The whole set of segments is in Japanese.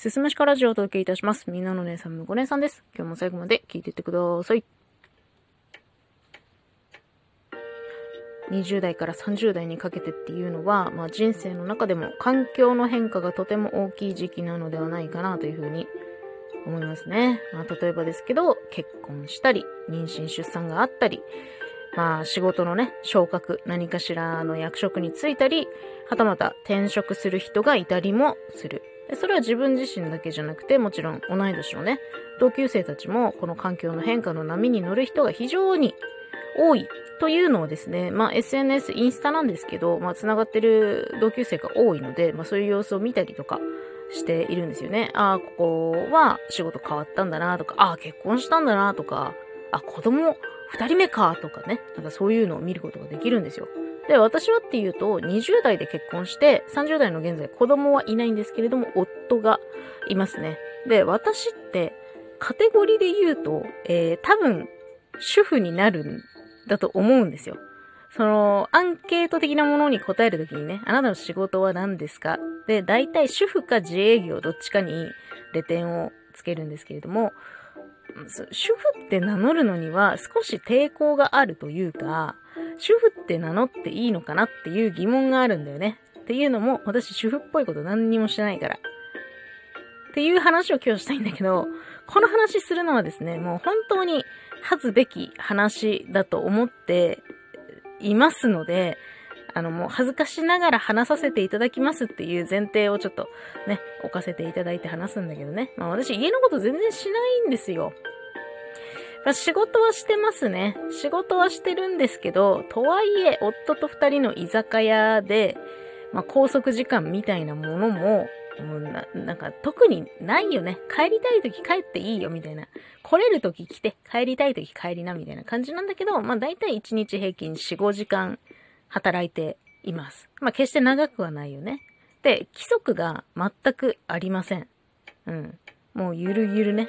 すすむしかラジオをお届けいたします。みんなの姉さん、むこ姉さんです。今日も最後まで聞いていってください。20代から30代にかけてっていうのは、まあ、人生の中でも環境の変化がとても大きい時期なのではないかなというふうに思いますね。まあ、例えばですけど、結婚したり、妊娠出産があったり、まあ仕事のね、昇格、何かしらの役職に就いたり、はたまた転職する人がいたりもする。それは自分自身だけじゃなくて、もちろん同い年のね、同級生たちもこの環境の変化の波に乗る人が非常に多いというのをですね、まあ SNS、インスタなんですけど、まあ繋がってる同級生が多いので、まあそういう様子を見たりとかしているんですよね。ああ、ここは仕事変わったんだなとか、ああ、結婚したんだなとか、あ、子供二人目かとかね、なんかそういうのを見ることができるんですよ。で、私はっていうと、20代で結婚して、30代の現在子供はいないんですけれども、夫がいますね。で、私って、カテゴリーで言うと、えー、多分、主婦になるんだと思うんですよ。その、アンケート的なものに答えるときにね、あなたの仕事は何ですか？で、大体主婦か自営業どっちかにレ点をつけるんですけれども、主婦って名乗るのには少し抵抗があるというか、主婦って名乗っていいのかなっていう疑問があるんだよね。っていうのも、私主婦っぽいこと何にもしてないから。っていう話を今日したいんだけど、この話するのはですね、もう本当に恥ずべき話だと思っていますので、あのもう恥ずかしながら話させていただきますっていう前提をちょっとね、置かせていただいて話すんだけどね。まあ私家のこと全然しないんですよ。仕事はしてますね。仕事はしてるんですけど、とはいえ、夫と二人の居酒屋で、まあ、拘束時間みたいなものも、もうななんか特にないよね。帰りたい時帰っていいよみたいな。来れる時来て、帰りたい時帰りなみたいな感じなんだけど、まあ大体1日平均4、5時間働いています。まあ決して長くはないよね。で、規則が全くありません。うん。もうゆるゆるね。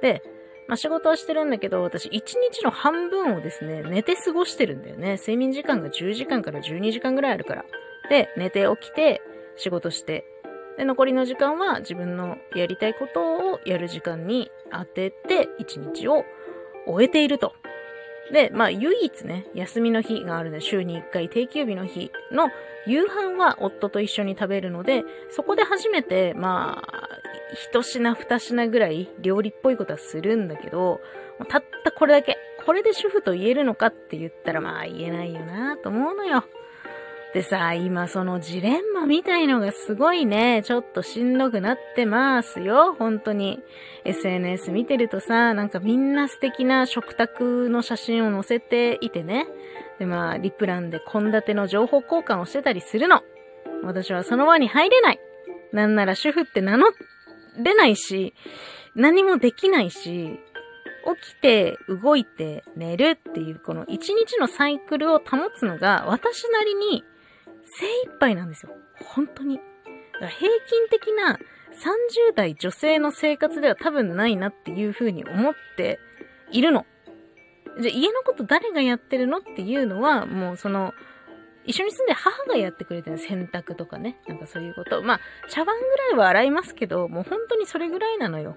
で、まあ、仕事はしてるんだけど、私1日の半分をですね、寝て過ごしてるんだよね。睡眠時間が10時間から12時間ぐらいあるから。で、寝て起きて、仕事して、で、残りの時間は自分のやりたいことをやる時間に当てて、1日を終えていると。で、まあ、唯一ね、休みの日があるので、週に1回定休日の日の夕飯は夫と一緒に食べるので、そこで初めて、まあ、一品二品ぐらい料理っぽいことはするんだけど、たったこれだけ、これで主婦と言えるのかって言ったらまあ言えないよなと思うのよ。でさ、今そのジレンマみたいのがすごいね、ちょっとしんどくなってますよ、本当に。SNS 見てるとさ、なんかみんな素敵な食卓の写真を載せていてね。でまあ、リプランで献立の情報交換をしてたりするの。私はその輪に入れない。なんなら主婦って名乗っれないし、何もできないし、起きて、動いて、寝るっていう、この一日のサイクルを保つのが、私なりに精一杯なんですよ。本当に。だから平均的な30代女性の生活では多分ないなっていうふうに思っているの。じゃ家のこと誰がやってるのっていうのは、もうその、一緒に住んで母がやってくれてる洗濯とかね。なんかそういうこと。まあ、茶碗ぐらいは洗いますけど、もう本当にそれぐらいなのよ。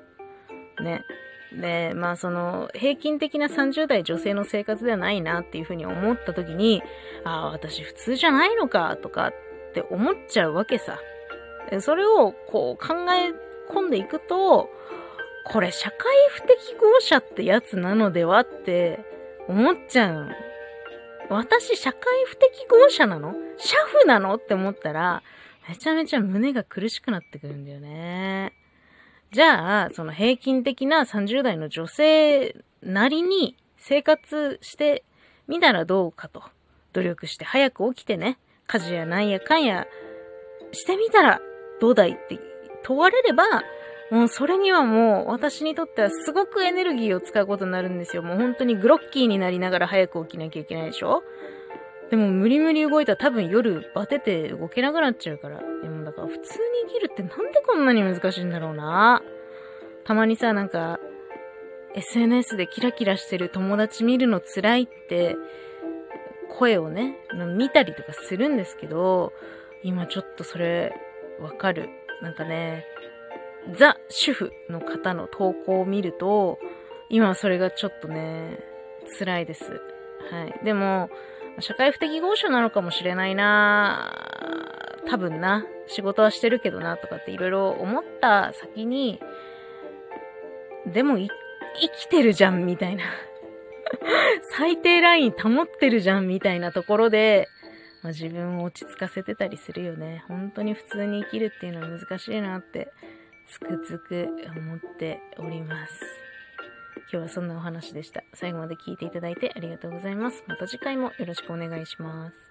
ね。で、まあその、平均的な30代女性の生活ではないなっていうふうに思った時に、ああ、私普通じゃないのか、とかって思っちゃうわけさ。それをこう考え込んでいくと、これ社会不適合者ってやつなのではって思っちゃう私、社会不適合者なの？シャフなの？って思ったら、めちゃめちゃ胸が苦しくなってくるんだよね。じゃあ、その平均的な30代の女性なりに生活してみたらどうかと。努力して早く起きてね、家事やなんやかんやしてみたらどうだいって問われれば、もうそれにはもう私にとってはすごくエネルギーを使うことになるんですよ。もう本当にグロッキーになりながら早く起きなきゃいけないでしょでも無理無理動いたら多分夜バテて動けなくなっちゃうから。でもだから普通に生きるってなんでこんなに難しいんだろうな。たまにさ、なんか SNS でキラキラしてる友達見るの辛いって声をね、見たりとかするんですけど、今ちょっとそれわかる。なんかね、ザ主婦の方の投稿を見ると、今はそれがちょっとね、辛いです。はい。でも、社会不適合者なのかもしれないな多分な。仕事はしてるけどなとかっていろいろ思った先に、でも生きてるじゃんみたいな 最低ライン保ってるじゃんみたいなところで、まあ、自分を落ち着かせてたりするよね。本当に普通に生きるっていうのは難しいなってつくづく思っております。今日はそんなお話でした。最後まで聞いていただいてありがとうございます。また次回もよろしくお願いします。